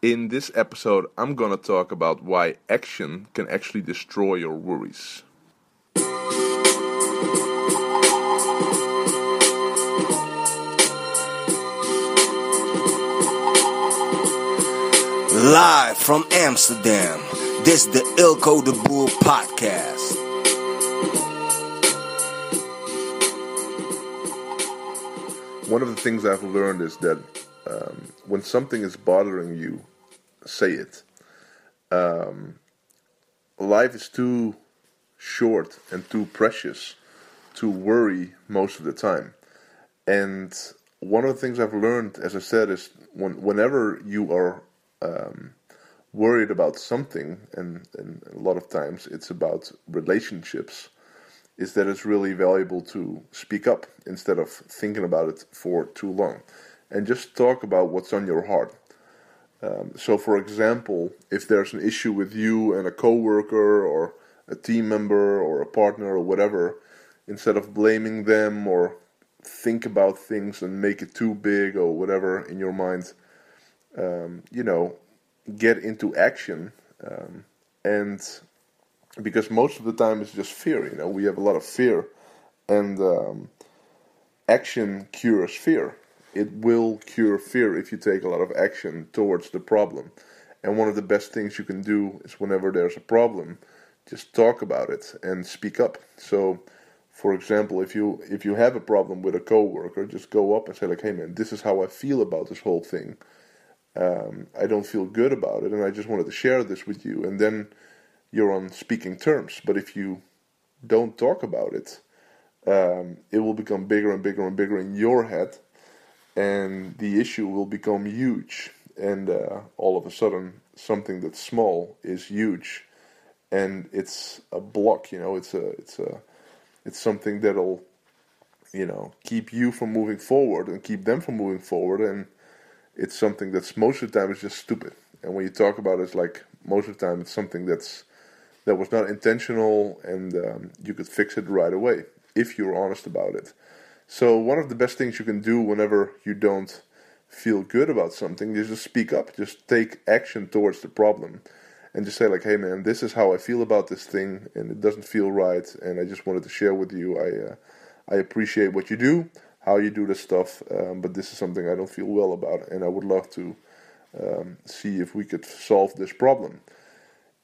In this episode, I'm going to talk about why action can actually destroy your worries. Live from Amsterdam, this is the Eelco de Boer podcast. One of the things I've learned is that um, when something is bothering you, say it. Um, life is too short and too precious to worry most of the time. And one of the things I've learned, as I said, is when, whenever you are um, worried about something, and, and a lot of times it's about relationships, is that it's really valuable to speak up instead of thinking about it for too long and just talk about what's on your heart. Um, so, for example, if there's an issue with you and a coworker or a team member or a partner or whatever, instead of blaming them or think about things and make it too big or whatever in your mind, um, you know, get into action. Um, and because most of the time it's just fear, you know, we have a lot of fear, and um, action cures fear it will cure fear if you take a lot of action towards the problem. And one of the best things you can do is whenever there's a problem, just talk about it and speak up. So, for example, if you if you have a problem with a coworker, just go up and say like, "Hey man, this is how I feel about this whole thing. Um, I don't feel good about it, and I just wanted to share this with you." And then you're on speaking terms. But if you don't talk about it, um, it will become bigger and bigger and bigger in your head, and the issue will become huge. And uh, all of a sudden, something that's small is huge, and it's a block. You know, it's a it's a it's something that'll you know keep you from moving forward and keep them from moving forward. And it's something that's most of the time is just stupid. And when you talk about it, it's like most of the time it's something that's that was not intentional, and um, you could fix it right away if you're honest about it. So one of the best things you can do whenever you don't feel good about something is just speak up. Just take action towards the problem. And just say like, "Hey man, this is how I feel about this thing, and it doesn't feel right, and I just wanted to share with you. I uh, I appreciate what you do, how you do this stuff, um, but this is something I don't feel well about, and I would love to um, see if we could solve this problem."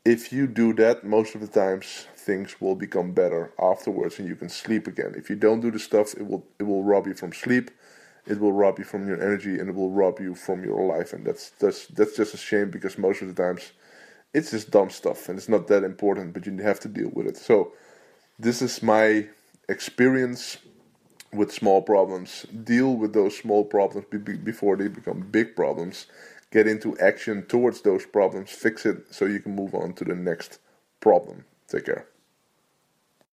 If you do that, most of the times things will become better afterwards and you can sleep again. If you don't do the stuff, it will it will rob you from sleep, it will rob you from your energy, and it will rob you from your life. And that's that's that's just a shame because most of the times it's just dumb stuff and it's not that important, but you have to deal with it. So this is my experience with small problems. Deal with those small problems before they become big problems. Get into action towards those problems, fix it so you can move on to the next problem. Take care.